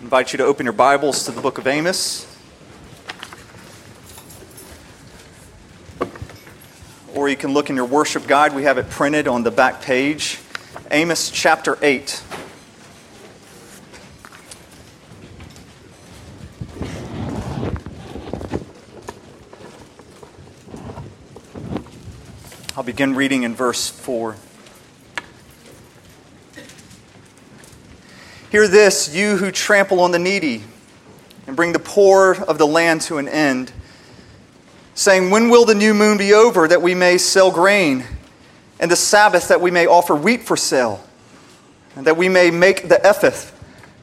Invite you to open your Bibles to the book of Amos. Or you can look in your worship guide. We have it printed on the back page. Amos chapter 8. I'll begin reading in verse 4. Hear this, you who trample on the needy and bring the poor of the land to an end, saying, When will the new moon be over that we may sell grain, and the Sabbath that we may offer wheat for sale, and that we may make the ephah,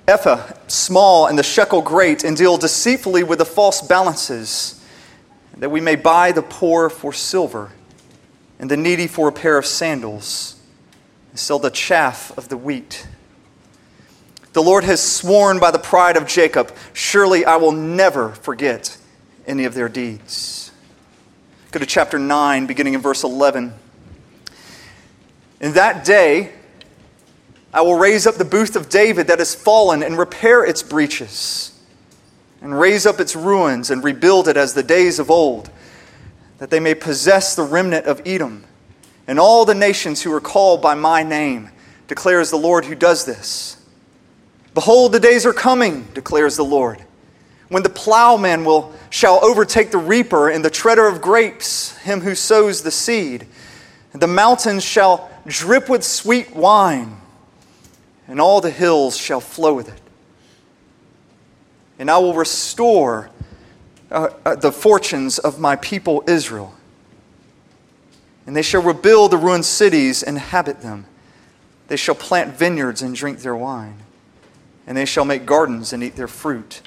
ephah small and the shekel great, and deal deceitfully with the false balances, that we may buy the poor for silver, and the needy for a pair of sandals, and sell the chaff of the wheat? The Lord has sworn by the pride of Jacob, surely I will never forget any of their deeds. Go to chapter 9, beginning in verse 11. In that day, I will raise up the booth of David that has fallen and repair its breaches, and raise up its ruins and rebuild it as the days of old, that they may possess the remnant of Edom and all the nations who are called by my name, declares the Lord who does this. Behold, the days are coming, declares the Lord, when the plowman will, shall overtake the reaper and the treader of grapes, him who sows the seed. The mountains shall drip with sweet wine, and all the hills shall flow with it. And I will restore uh, uh, the fortunes of my people Israel. And they shall rebuild the ruined cities and inhabit them. They shall plant vineyards and drink their wine and they shall make gardens and eat their fruit.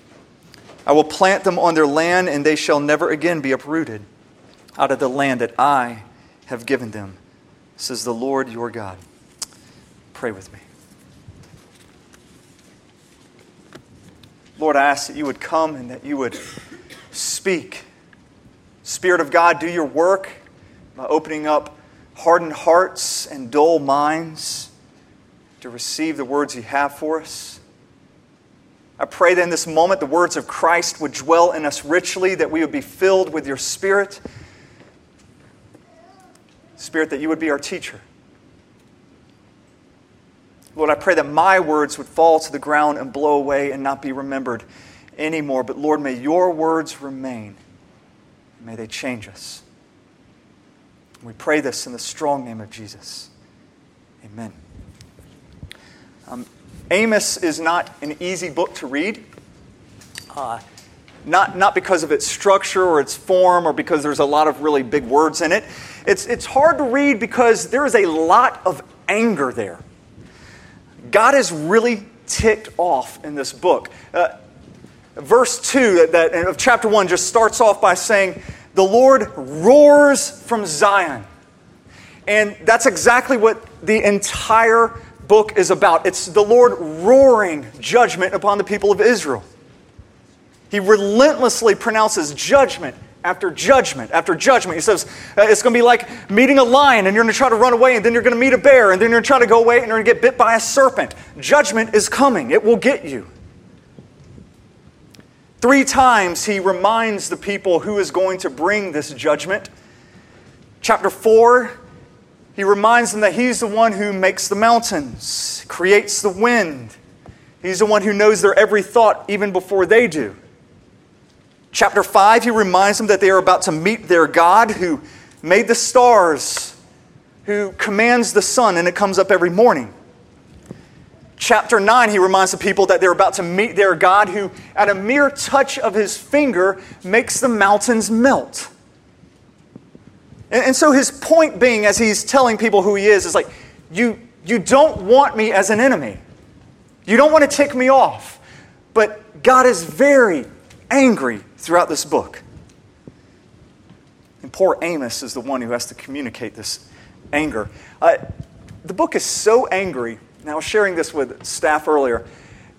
I will plant them on their land, and they shall never again be uprooted out of the land that I have given them, says the Lord your God. Pray with me. Lord, I ask that you would come and that you would speak. Spirit of God, do your work by opening up hardened hearts and dull minds to receive the words you have for us. I pray that in this moment the words of Christ would dwell in us richly, that we would be filled with your Spirit. Spirit, that you would be our teacher. Lord, I pray that my words would fall to the ground and blow away and not be remembered anymore. But Lord, may your words remain. May they change us. We pray this in the strong name of Jesus. Amen. Amos is not an easy book to read. Uh, not, not because of its structure or its form or because there's a lot of really big words in it. It's, it's hard to read because there is a lot of anger there. God is really ticked off in this book. Uh, verse 2 that, that, of chapter 1 just starts off by saying, The Lord roars from Zion. And that's exactly what the entire book is about. It's the Lord roaring judgment upon the people of Israel. He relentlessly pronounces judgment after judgment after judgment. He says uh, it's going to be like meeting a lion and you're going to try to run away and then you're going to meet a bear and then you're going to try to go away and you're going to get bit by a serpent. Judgment is coming, it will get you. Three times he reminds the people who is going to bring this judgment. Chapter 4, he reminds them that He's the one who makes the mountains, creates the wind. He's the one who knows their every thought even before they do. Chapter 5, he reminds them that they are about to meet their God who made the stars, who commands the sun, and it comes up every morning. Chapter 9, he reminds the people that they're about to meet their God who, at a mere touch of his finger, makes the mountains melt. And, and so his point being, as he's telling people who he is, is like, you, you don't want me as an enemy. You don't want to tick me off. But God is very angry throughout this book. And poor Amos is the one who has to communicate this anger. Uh, the book is so angry, and I was sharing this with staff earlier,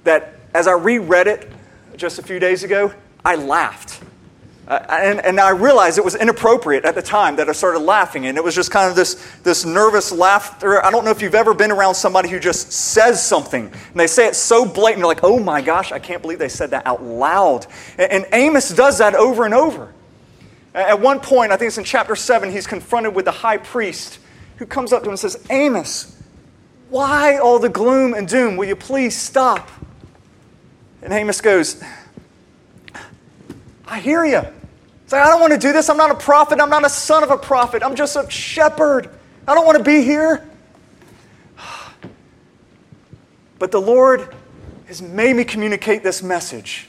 that as I reread it just a few days ago, I laughed. Uh, and, and I realized it was inappropriate at the time that I started laughing. And it was just kind of this, this nervous laughter. I don't know if you've ever been around somebody who just says something. And they say it so blatant, you're like, oh my gosh, I can't believe they said that out loud. And, and Amos does that over and over. At one point, I think it's in chapter 7, he's confronted with the high priest who comes up to him and says, Amos, why all the gloom and doom? Will you please stop? And Amos goes, I hear you. Say, I don't want to do this. I'm not a prophet. I'm not a son of a prophet. I'm just a shepherd. I don't want to be here. But the Lord has made me communicate this message.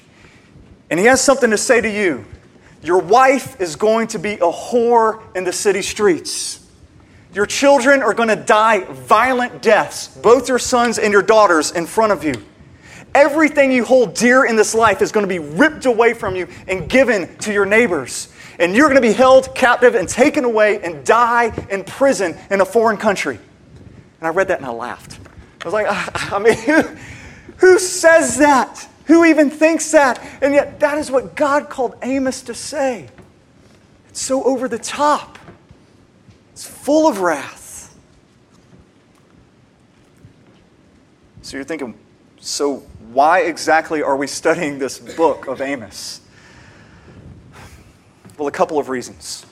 And He has something to say to you. Your wife is going to be a whore in the city streets. Your children are going to die violent deaths, both your sons and your daughters, in front of you. Everything you hold dear in this life is going to be ripped away from you and given to your neighbors. And you're going to be held captive and taken away and die in prison in a foreign country. And I read that and I laughed. I was like, I mean, who, who says that? Who even thinks that? And yet, that is what God called Amos to say. It's so over the top, it's full of wrath. So you're thinking, so why exactly are we studying this book of Amos? Well, a couple of reasons.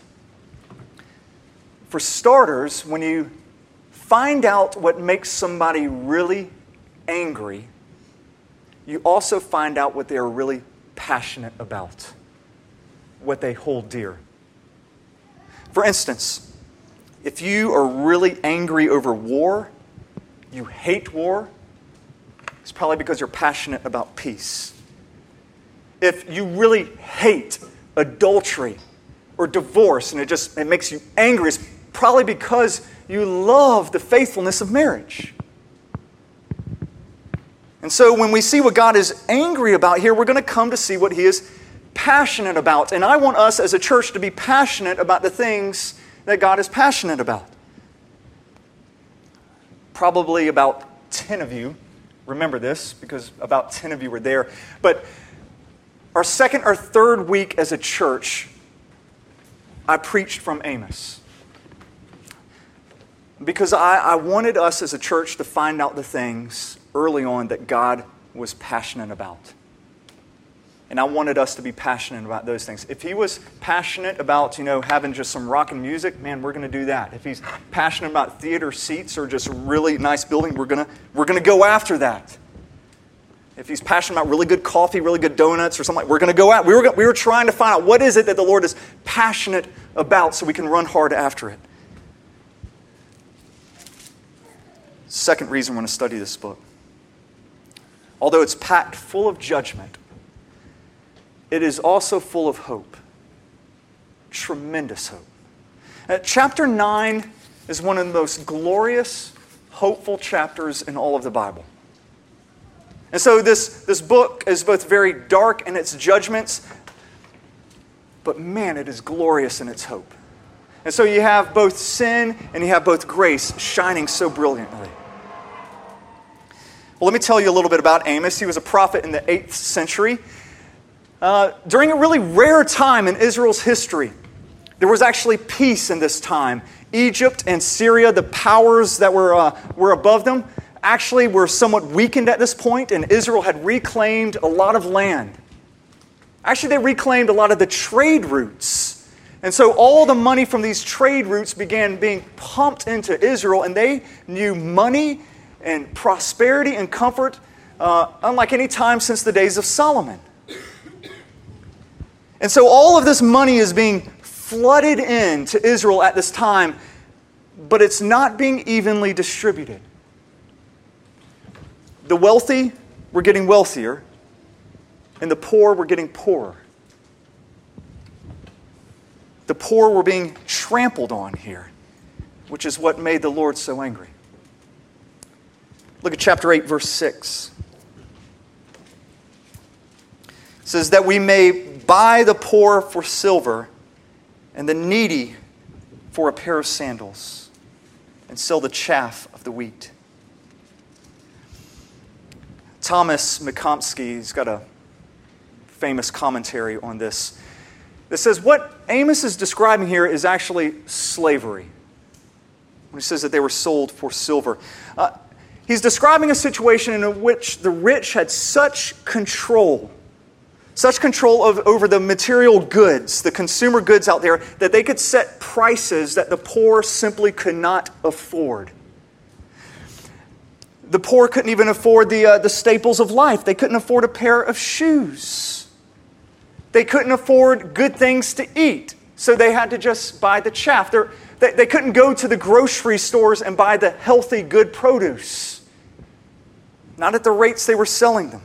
For starters, when you find out what makes somebody really angry, you also find out what they're really passionate about, what they hold dear. For instance, if you are really angry over war, you hate war, it's probably because you're passionate about peace. If you really hate adultery or divorce and it just it makes you angry, it's probably because you love the faithfulness of marriage. And so when we see what God is angry about here, we're going to come to see what he is passionate about. And I want us as a church to be passionate about the things that God is passionate about. Probably about 10 of you remember this because about 10 of you were there. But our second or third week as a church, I preached from Amos. Because I, I wanted us as a church to find out the things early on that God was passionate about. And I wanted us to be passionate about those things. If he was passionate about, you know, having just some rock and music, man, we're going to do that. If he's passionate about theater seats or just really nice building, we're going to we're going to go after that. If he's passionate about really good coffee, really good donuts or something, like, we're going to go out. We were, we were trying to find out what is it that the Lord is passionate about so we can run hard after it. Second reason we want to study this book. Although it's packed full of judgment, it is also full of hope. Tremendous hope. Uh, chapter 9 is one of the most glorious, hopeful chapters in all of the Bible. And so this, this book is both very dark in its judgments, but man, it is glorious in its hope. And so you have both sin and you have both grace shining so brilliantly. Well, let me tell you a little bit about Amos. He was a prophet in the 8th century. Uh, during a really rare time in Israel's history, there was actually peace in this time. Egypt and Syria, the powers that were, uh, were above them, actually were somewhat weakened at this point, and Israel had reclaimed a lot of land. Actually, they reclaimed a lot of the trade routes. And so all the money from these trade routes began being pumped into Israel, and they knew money and prosperity and comfort uh, unlike any time since the days of Solomon. And so all of this money is being flooded in to Israel at this time, but it's not being evenly distributed. The wealthy were getting wealthier, and the poor were getting poorer. The poor were being trampled on here, which is what made the Lord so angry. Look at chapter 8, verse 6. It says, That we may buy the poor for silver and the needy for a pair of sandals, and sell the chaff of the wheat. Thomas McComiskey has got a famous commentary on this. that says what Amos is describing here is actually slavery. When he says that they were sold for silver, uh, he's describing a situation in which the rich had such control, such control of, over the material goods, the consumer goods out there, that they could set prices that the poor simply could not afford. The poor couldn't even afford the, uh, the staples of life. They couldn't afford a pair of shoes. They couldn't afford good things to eat, so they had to just buy the chaff. They, they couldn't go to the grocery stores and buy the healthy, good produce, not at the rates they were selling them.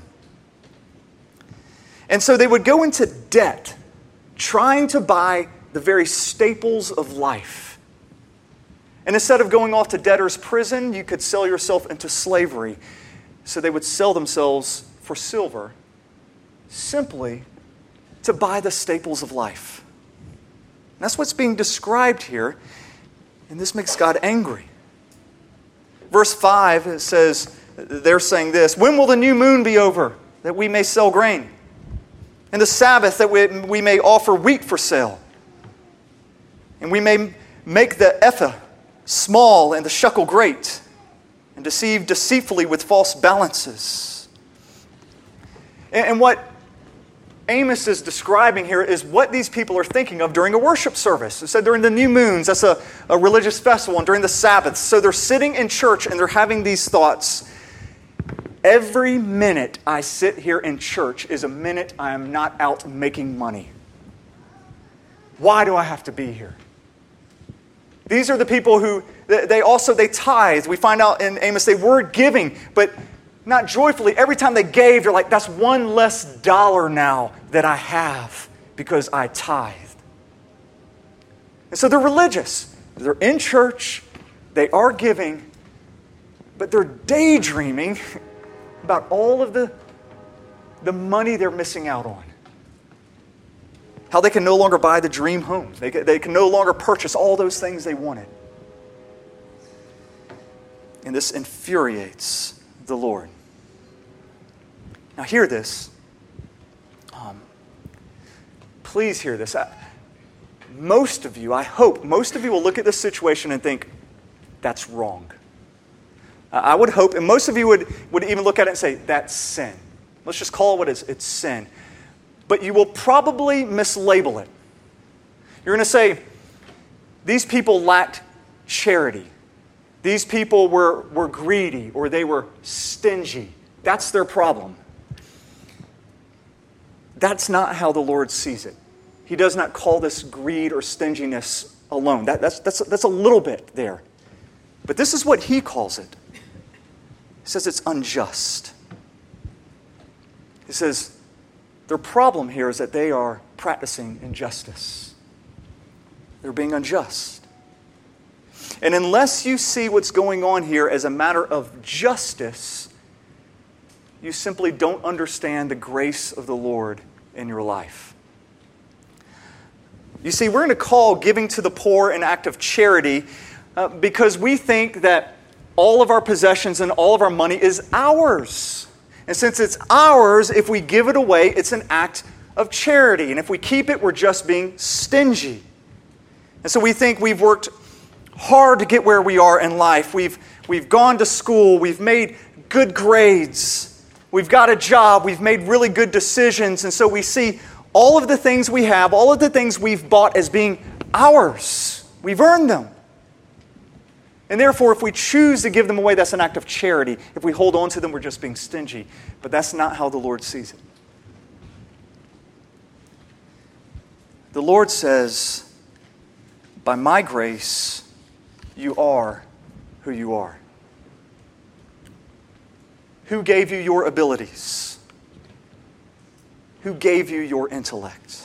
And so they would go into debt trying to buy the very staples of life. And instead of going off to debtor's prison, you could sell yourself into slavery. So they would sell themselves for silver simply to buy the staples of life. And that's what's being described here, and this makes God angry. Verse 5 it says, they're saying this When will the new moon be over, that we may sell grain? And the Sabbath, that we, we may offer wheat for sale? And we may make the ephah small and the shekel great, and deceive deceitfully with false balances. And, and what Amos is describing here is what these people are thinking of during a worship service. It said during the new moons, that's a, a religious festival, and during the Sabbaths. So they're sitting in church and they're having these thoughts. Every minute I sit here in church is a minute I am not out making money. Why do I have to be here? These are the people who they also they tithe. We find out in Amos they were giving, but not joyfully. Every time they gave, they're like, that's one less dollar now that I have because I tithed. And so they're religious. They're in church, they are giving, but they're daydreaming about all of the, the money they're missing out on. How they can no longer buy the dream home. They can, they can no longer purchase all those things they wanted. And this infuriates the Lord. Now, hear this. Um, please hear this. I, most of you, I hope, most of you will look at this situation and think, that's wrong. Uh, I would hope, and most of you would, would even look at it and say, that's sin. Let's just call it what it is it's sin. But you will probably mislabel it. You're going to say, these people lacked charity. These people were, were greedy or they were stingy. That's their problem. That's not how the Lord sees it. He does not call this greed or stinginess alone. That, that's, that's, that's a little bit there. But this is what He calls it. He says it's unjust. He says their problem here is that they are practicing injustice, they're being unjust. And unless you see what's going on here as a matter of justice, you simply don't understand the grace of the Lord in your life. You see, we're going to call giving to the poor an act of charity uh, because we think that all of our possessions and all of our money is ours. And since it's ours, if we give it away, it's an act of charity. And if we keep it, we're just being stingy. And so we think we've worked hard to get where we are in life. We've, we've gone to school, we've made good grades, we've got a job, we've made really good decisions, and so we see all of the things we have, all of the things we've bought as being ours. We've earned them. And therefore, if we choose to give them away, that's an act of charity. If we hold on to them, we're just being stingy. But that's not how the Lord sees it. The Lord says, By my grace, you are who you are. Who gave you your abilities? Who gave you your intellect?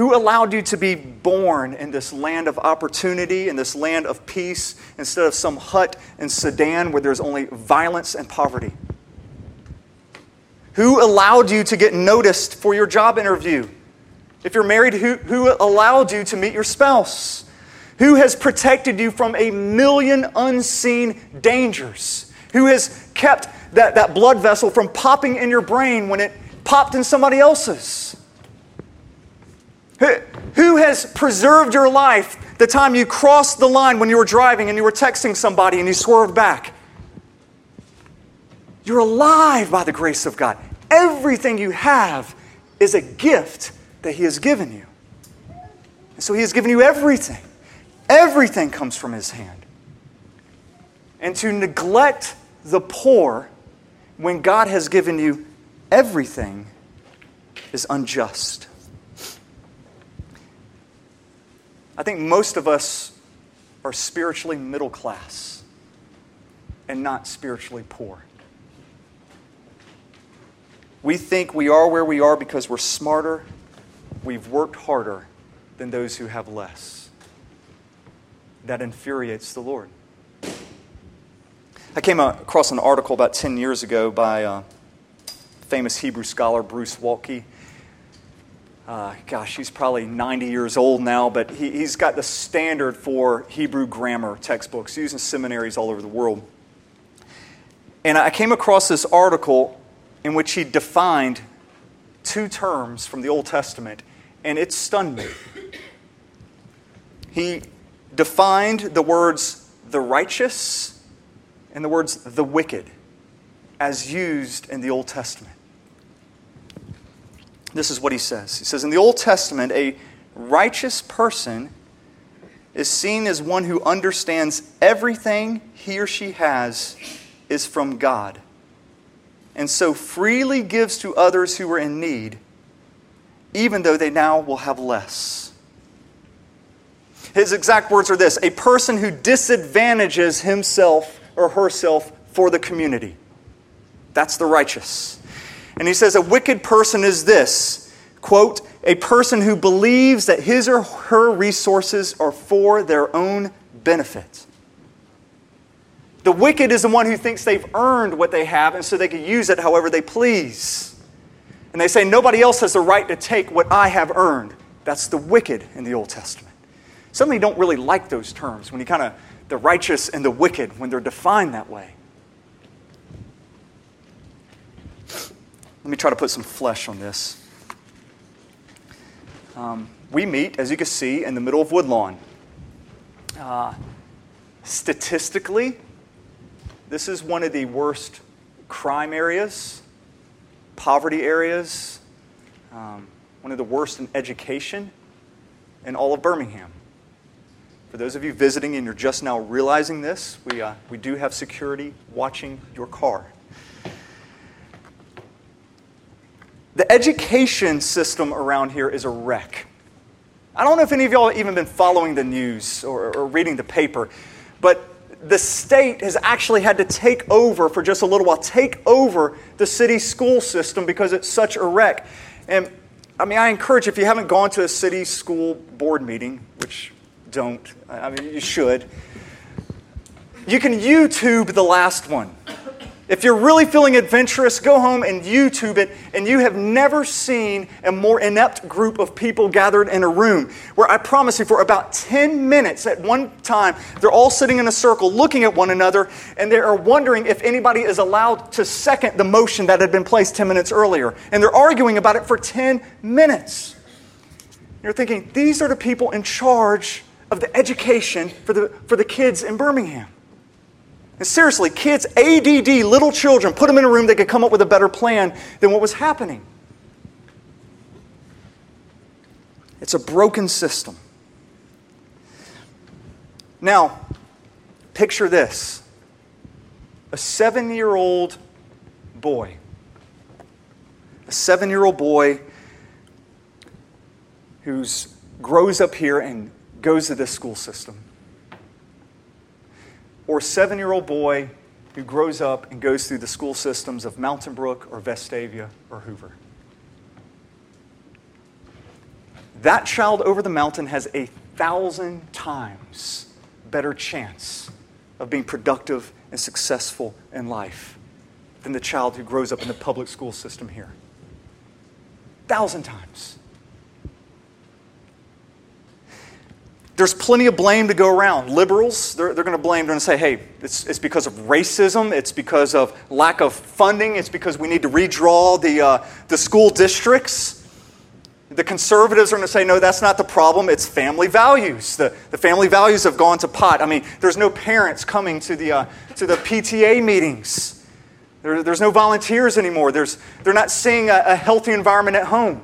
Who allowed you to be born in this land of opportunity, in this land of peace, instead of some hut in Sudan where there's only violence and poverty? Who allowed you to get noticed for your job interview? If you're married, who, who allowed you to meet your spouse? who has protected you from a million unseen dangers, who has kept that, that blood vessel from popping in your brain when it popped in somebody else's. Who has preserved your life the time you crossed the line when you were driving and you were texting somebody and you swerved back? You're alive by the grace of God. Everything you have is a gift that He has given you. And so He has given you everything. Everything comes from His hand. And to neglect the poor when God has given you everything is unjust. I think most of us are spiritually middle class and not spiritually poor. We think we are where we are because we're smarter, we've worked harder than those who have less. That infuriates the Lord. I came across an article about 10 years ago by a famous Hebrew scholar Bruce Waltke. Uh, gosh, he's probably 90 years old now, but he, he's got the standard for Hebrew grammar textbooks used in seminaries all over the world. And I came across this article in which he defined two terms from the Old Testament, and it stunned me. He defined the words the righteous and the words the wicked as used in the Old Testament. This is what he says. He says, In the Old Testament, a righteous person is seen as one who understands everything he or she has is from God and so freely gives to others who are in need, even though they now will have less. His exact words are this a person who disadvantages himself or herself for the community. That's the righteous. And he says a wicked person is this quote, a person who believes that his or her resources are for their own benefit. The wicked is the one who thinks they've earned what they have and so they can use it however they please. And they say, nobody else has the right to take what I have earned. That's the wicked in the Old Testament. Some of you don't really like those terms when you kind of, the righteous and the wicked, when they're defined that way. Let me try to put some flesh on this. Um, we meet, as you can see, in the middle of Woodlawn. Uh, statistically, this is one of the worst crime areas, poverty areas, um, one of the worst in education in all of Birmingham. For those of you visiting and you're just now realizing this, we, uh, we do have security watching your car. The education system around here is a wreck. I don't know if any of y'all have even been following the news or, or reading the paper, but the state has actually had to take over for just a little while, take over the city school system because it's such a wreck. And I mean, I encourage if you haven't gone to a city school board meeting, which don't, I mean, you should, you can YouTube the last one. If you're really feeling adventurous, go home and YouTube it, and you have never seen a more inept group of people gathered in a room where I promise you, for about 10 minutes at one time, they're all sitting in a circle looking at one another, and they are wondering if anybody is allowed to second the motion that had been placed 10 minutes earlier. And they're arguing about it for 10 minutes. You're thinking, these are the people in charge of the education for the, for the kids in Birmingham. And seriously, kids, ADD, little children, put them in a room, they could come up with a better plan than what was happening. It's a broken system. Now, picture this a seven year old boy, a seven year old boy who grows up here and goes to this school system or seven year old boy who grows up and goes through the school systems of Mountain Brook or Vestavia or Hoover. That child over the mountain has a thousand times better chance of being productive and successful in life than the child who grows up in the public school system here. Thousand times. There's plenty of blame to go around. Liberals, they're, they're going to blame, to say, hey, it's, it's because of racism, it's because of lack of funding, it's because we need to redraw the, uh, the school districts. The conservatives are going to say, no, that's not the problem. It's family values. The, the family values have gone to pot. I mean, there's no parents coming to the, uh, to the PTA meetings. There, there's no volunteers anymore. There's, they're not seeing a, a healthy environment at home.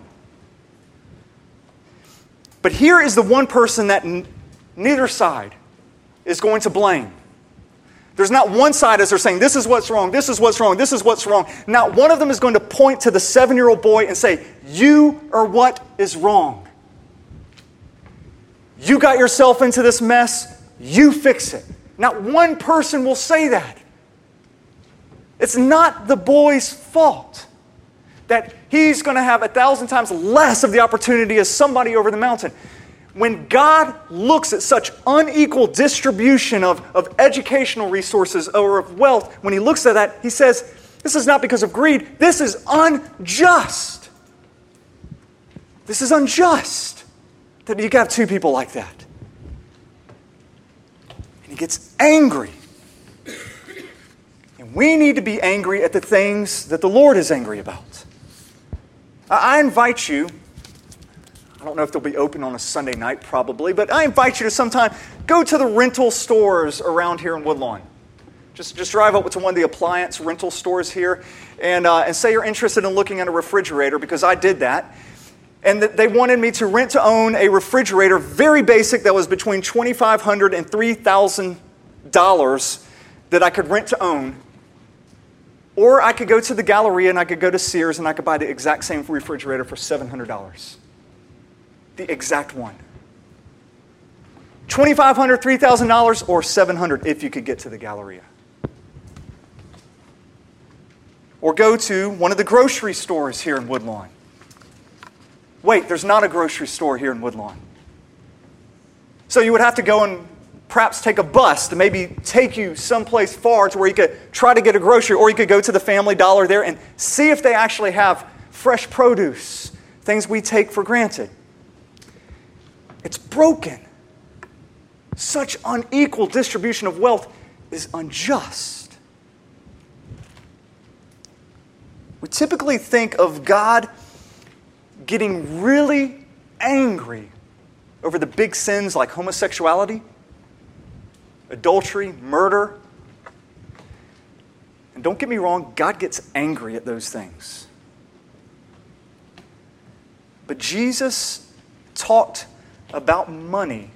But here is the one person that n- neither side is going to blame. There's not one side as they're saying, this is what's wrong, this is what's wrong, this is what's wrong. Not one of them is going to point to the seven year old boy and say, You are what is wrong. You got yourself into this mess, you fix it. Not one person will say that. It's not the boy's fault that he's going to have a thousand times less of the opportunity as somebody over the mountain when God looks at such unequal distribution of, of educational resources or of wealth, when he looks at that, he says, This is not because of greed, this is unjust. This is unjust that you have two people like that. And he gets angry. And we need to be angry at the things that the Lord is angry about. I invite you I don't know if they'll be open on a Sunday night, probably, but I invite you to sometime go to the rental stores around here in Woodlawn. Just, just drive up to one of the appliance rental stores here and, uh, and say you're interested in looking at a refrigerator because I did that. And they wanted me to rent to own a refrigerator, very basic, that was between $2,500 and $3,000 that I could rent to own. Or I could go to the Galleria and I could go to Sears and I could buy the exact same refrigerator for $700 the exact one. $2,500, $3,000, or 700 if you could get to the Galleria. Or go to one of the grocery stores here in Woodlawn. Wait, there's not a grocery store here in Woodlawn. So you would have to go and perhaps take a bus to maybe take you someplace far to where you could try to get a grocery, or you could go to the Family Dollar there and see if they actually have fresh produce, things we take for granted. It's broken. Such unequal distribution of wealth is unjust. We typically think of God getting really angry over the big sins like homosexuality, adultery, murder. And don't get me wrong, God gets angry at those things. But Jesus talked about money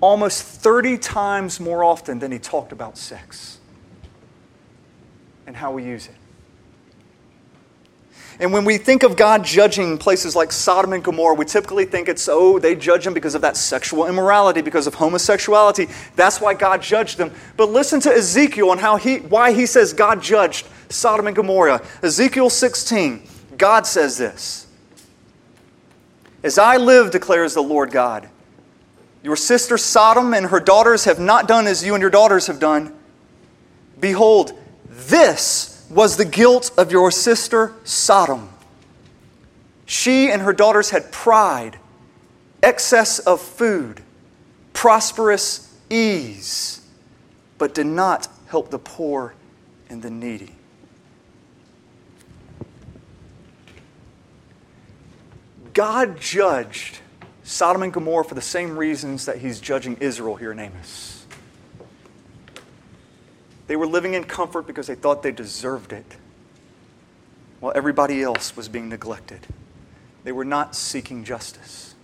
almost 30 times more often than he talked about sex and how we use it. And when we think of God judging places like Sodom and Gomorrah, we typically think it's, oh, they judge them because of that sexual immorality, because of homosexuality. That's why God judged them. But listen to Ezekiel and how he, why he says God judged Sodom and Gomorrah. Ezekiel 16, God says this. As I live, declares the Lord God, your sister Sodom and her daughters have not done as you and your daughters have done. Behold, this was the guilt of your sister Sodom. She and her daughters had pride, excess of food, prosperous ease, but did not help the poor and the needy. God judged Sodom and Gomorrah for the same reasons that he's judging Israel here in Amos. They were living in comfort because they thought they deserved it, while everybody else was being neglected. They were not seeking justice.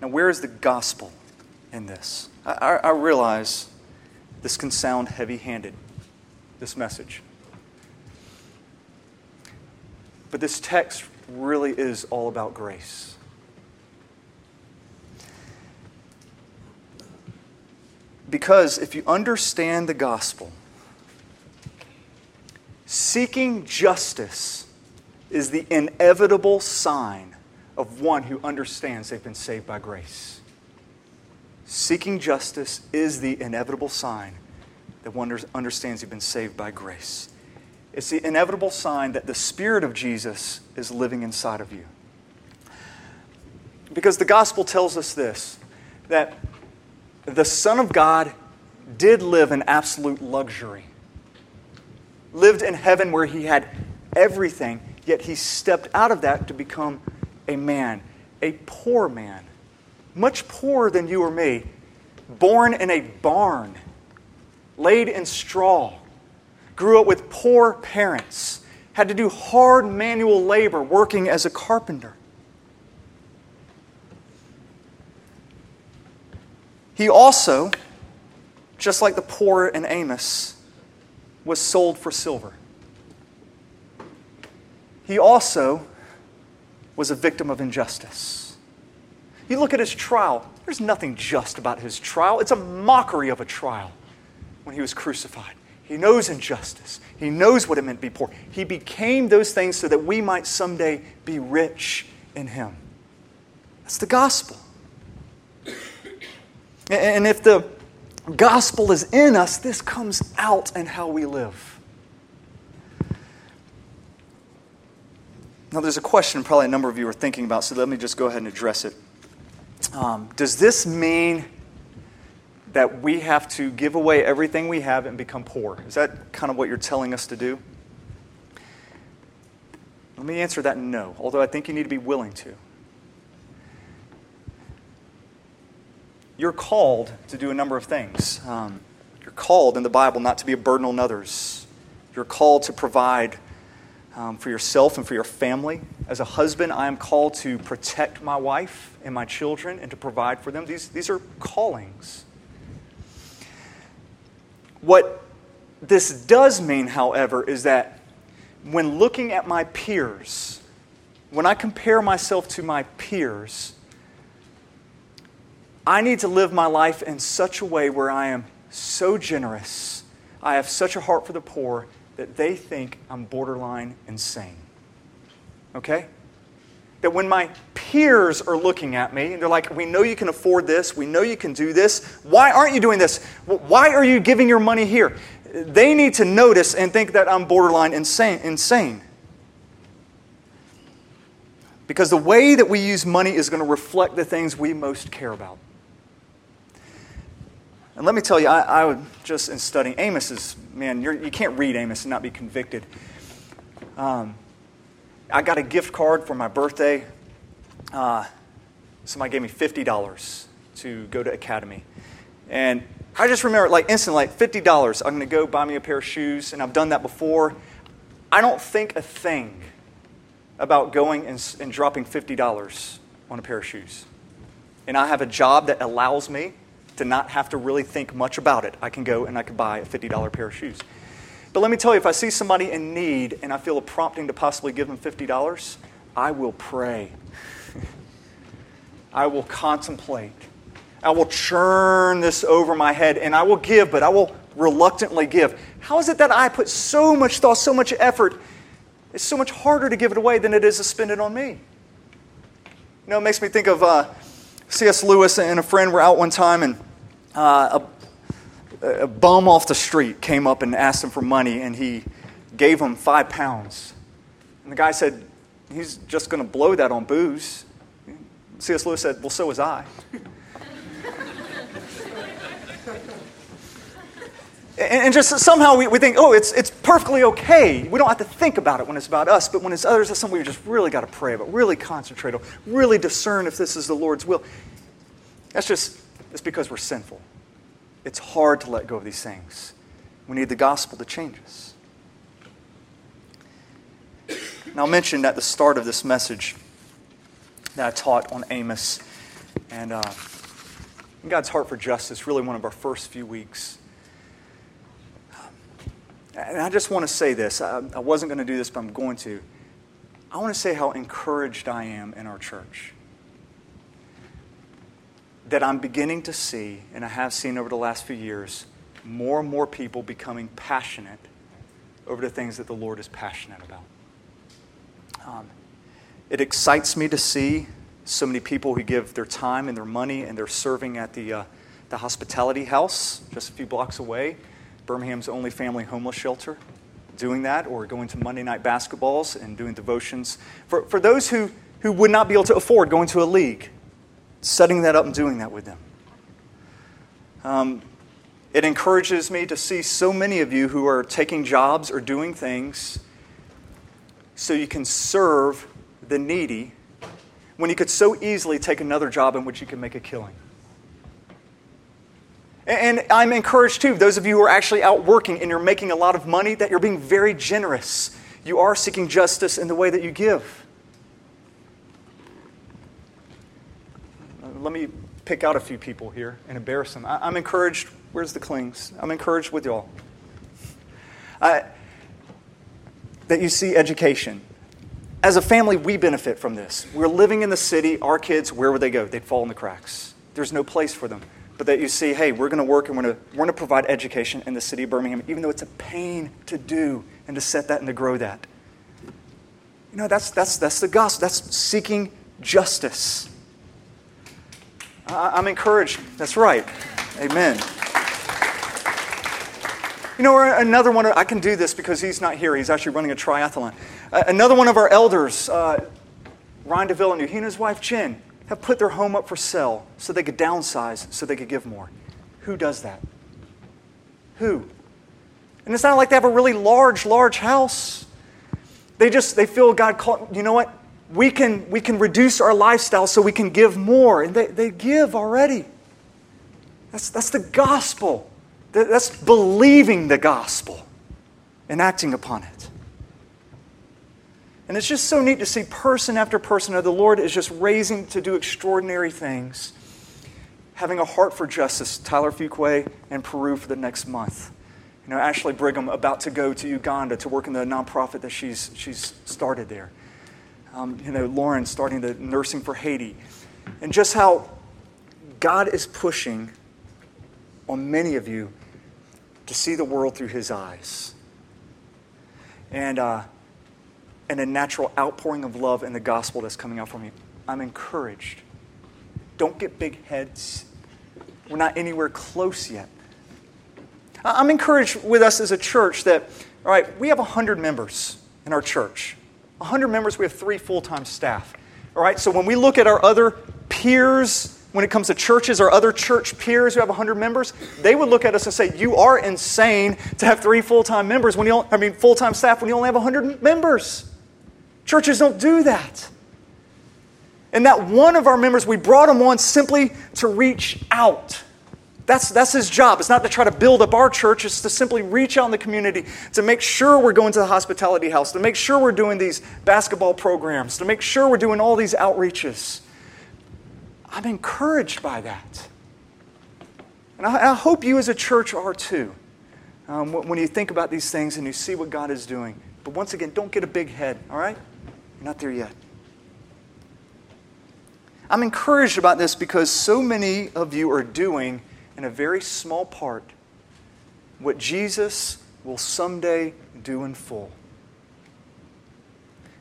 Now, where is the gospel in this? I, I, I realize this can sound heavy handed, this message. But this text really is all about grace. Because if you understand the gospel, seeking justice is the inevitable sign of one who understands they've been saved by grace. Seeking justice is the inevitable sign that one understands you've been saved by grace. It's the inevitable sign that the Spirit of Jesus is living inside of you. Because the gospel tells us this that the Son of God did live in absolute luxury, lived in heaven where he had everything, yet he stepped out of that to become a man, a poor man, much poorer than you or me, born in a barn, laid in straw, grew up with poor parents, had to do hard manual labor working as a carpenter. He also, just like the poor in Amos, was sold for silver. He also was a victim of injustice. You look at his trial, there's nothing just about his trial. It's a mockery of a trial when he was crucified. He knows injustice. He knows what it meant to be poor. He became those things so that we might someday be rich in him. That's the gospel. And if the gospel is in us, this comes out in how we live. Now, there's a question probably a number of you are thinking about, so let me just go ahead and address it. Um, does this mean that we have to give away everything we have and become poor? Is that kind of what you're telling us to do? Let me answer that no, although I think you need to be willing to. You're called to do a number of things. Um, you're called in the Bible not to be a burden on others. You're called to provide um, for yourself and for your family. As a husband, I am called to protect my wife and my children and to provide for them. These, these are callings. What this does mean, however, is that when looking at my peers, when I compare myself to my peers, I need to live my life in such a way where I am so generous, I have such a heart for the poor that they think I'm borderline insane. Okay? That when my peers are looking at me and they're like, We know you can afford this, we know you can do this, why aren't you doing this? Why are you giving your money here? They need to notice and think that I'm borderline insane. insane. Because the way that we use money is going to reflect the things we most care about. And let me tell you, I, I would just in studying Amos is, man, you're, you can not read Amos and not be convicted. Um, I got a gift card for my birthday. Uh, somebody gave me $50 to go to Academy. And I just remember, like, instantly, like, $50. I'm going to go buy me a pair of shoes, and I've done that before. I don't think a thing about going and, and dropping $50 on a pair of shoes. And I have a job that allows me to not have to really think much about it. I can go and I can buy a $50 pair of shoes. But let me tell you, if I see somebody in need and I feel a prompting to possibly give them $50, I will pray. I will contemplate. I will churn this over my head and I will give, but I will reluctantly give. How is it that I put so much thought, so much effort? It's so much harder to give it away than it is to spend it on me. You know, it makes me think of uh, C.S. Lewis and a friend were out one time and uh, a, a bum off the street came up and asked him for money, and he gave him five pounds. And the guy said, He's just going to blow that on booze. C.S. Lewis said, Well, so was I. and just somehow we, we think, oh, it's, it's perfectly okay. We don't have to think about it when it's about us, but when it's others, that's something we just really got to pray about, really concentrate on, really discern if this is the Lord's will. That's just it's because we're sinful. It's hard to let go of these things. We need the gospel to change us. Now, I mentioned at the start of this message that I taught on Amos and uh, God's heart for justice, really one of our first few weeks. And I just want to say this. I, I wasn't going to do this, but I'm going to. I want to say how encouraged I am in our church that I'm beginning to see, and I have seen over the last few years, more and more people becoming passionate over the things that the Lord is passionate about. Um, it excites me to see so many people who give their time and their money and they're serving at the, uh, the hospitality house just a few blocks away, Birmingham's only family homeless shelter, doing that, or going to Monday night basketballs and doing devotions. For, for those who, who would not be able to afford going to a league, setting that up and doing that with them. Um, it encourages me to see so many of you who are taking jobs or doing things so you can serve the needy when you could so easily take another job in which you can make a killing? And I'm encouraged too, those of you who are actually out working and you're making a lot of money, that you're being very generous. You are seeking justice in the way that you give. Let me pick out a few people here and embarrass them. I'm encouraged. Where's the clings? I'm encouraged with y'all. Uh, that you see education. As a family, we benefit from this. We're living in the city. Our kids, where would they go? They'd fall in the cracks. There's no place for them but that you see, hey, we're going to work and we're going to, we're going to provide education in the city of Birmingham, even though it's a pain to do and to set that and to grow that. You know, that's, that's, that's the gospel. That's seeking justice. I, I'm encouraged. That's right. Amen. You know, another one, I can do this because he's not here. He's actually running a triathlon. Uh, another one of our elders, uh, Ryan DeVilleneuve, he and his wife Jen, have put their home up for sale so they could downsize, so they could give more. Who does that? Who? And it's not like they have a really large, large house. They just they feel God called, you know what? We can we can reduce our lifestyle so we can give more. And they, they give already. That's that's the gospel. That's believing the gospel and acting upon it. And it's just so neat to see person after person of the Lord is just raising to do extraordinary things. Having a heart for justice, Tyler Fuquay and Peru for the next month. You know, Ashley Brigham about to go to Uganda to work in the nonprofit that she's, she's started there. Um, you know, Lauren starting the nursing for Haiti. And just how God is pushing on many of you to see the world through his eyes. And, uh, and a natural outpouring of love in the gospel that's coming out from you. I'm encouraged. Don't get big heads. We're not anywhere close yet. I'm encouraged with us as a church that, all right, we have 100 members in our church. 100 members, we have three full time staff. All right, so when we look at our other peers, when it comes to churches or other church peers who have 100 members, they would look at us and say, You are insane to have three full time members when you don't, I mean, full time staff when you only have 100 members. Churches don't do that. And that one of our members, we brought him on simply to reach out. That's, that's his job. It's not to try to build up our church, it's to simply reach out in the community, to make sure we're going to the hospitality house, to make sure we're doing these basketball programs, to make sure we're doing all these outreaches. I'm encouraged by that. And I, I hope you as a church are too. Um, when you think about these things and you see what God is doing. But once again, don't get a big head, all right? You're not there yet. I'm encouraged about this because so many of you are doing, in a very small part, what Jesus will someday do in full.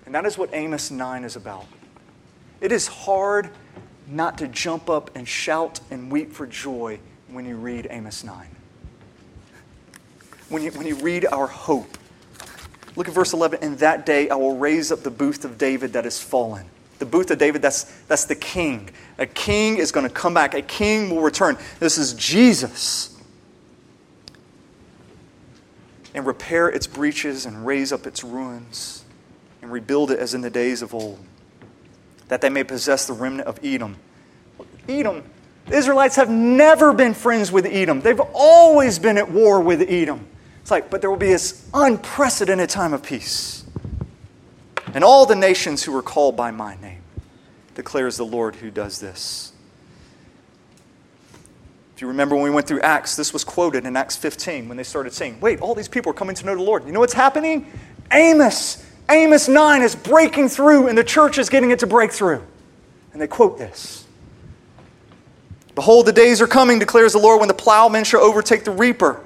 And that is what Amos 9 is about. It is hard not to jump up and shout and weep for joy when you read Amos 9. When you, when you read our hope Look at verse 11. In that day I will raise up the booth of David that is fallen. The booth of David, that's, that's the king. A king is going to come back, a king will return. This is Jesus. And repair its breaches and raise up its ruins and rebuild it as in the days of old, that they may possess the remnant of Edom. Edom, the Israelites have never been friends with Edom, they've always been at war with Edom. It's like, but there will be this unprecedented time of peace. And all the nations who were called by my name, declares the Lord who does this. If you remember when we went through Acts, this was quoted in Acts 15 when they started saying, Wait, all these people are coming to know the Lord. You know what's happening? Amos, Amos 9 is breaking through, and the church is getting it to break through. And they quote this Behold, the days are coming, declares the Lord, when the plowman shall overtake the reaper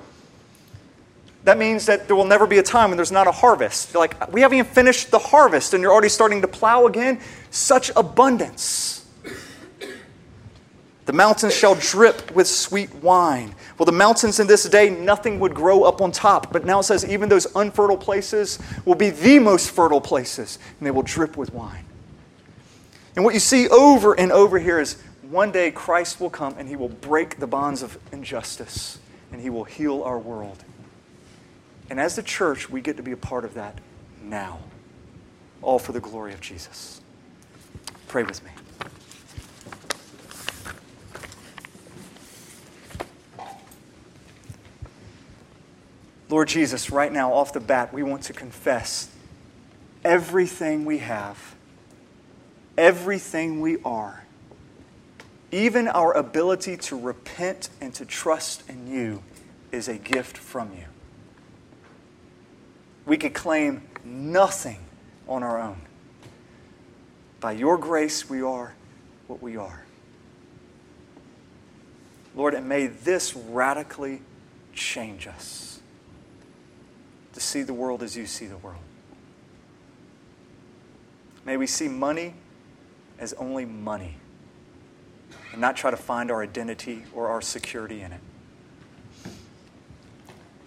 that means that there will never be a time when there's not a harvest. You're like, we haven't even finished the harvest and you're already starting to plow again. Such abundance. The mountains shall drip with sweet wine. Well, the mountains in this day, nothing would grow up on top. But now it says even those unfertile places will be the most fertile places, and they will drip with wine. And what you see over and over here is one day Christ will come and he will break the bonds of injustice, and he will heal our world. And as the church, we get to be a part of that now. all for the glory of Jesus. Pray with me. Lord Jesus, right now, off the bat, we want to confess everything we have, everything we are, even our ability to repent and to trust in you is a gift from you. We could claim nothing on our own. By your grace, we are what we are. Lord, and may this radically change us to see the world as you see the world. May we see money as only money and not try to find our identity or our security in it.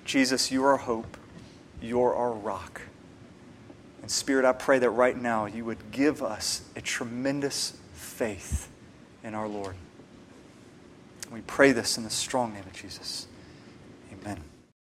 Jesus, you are hope. You're our rock. And Spirit, I pray that right now you would give us a tremendous faith in our Lord. We pray this in the strong name of Jesus. Amen.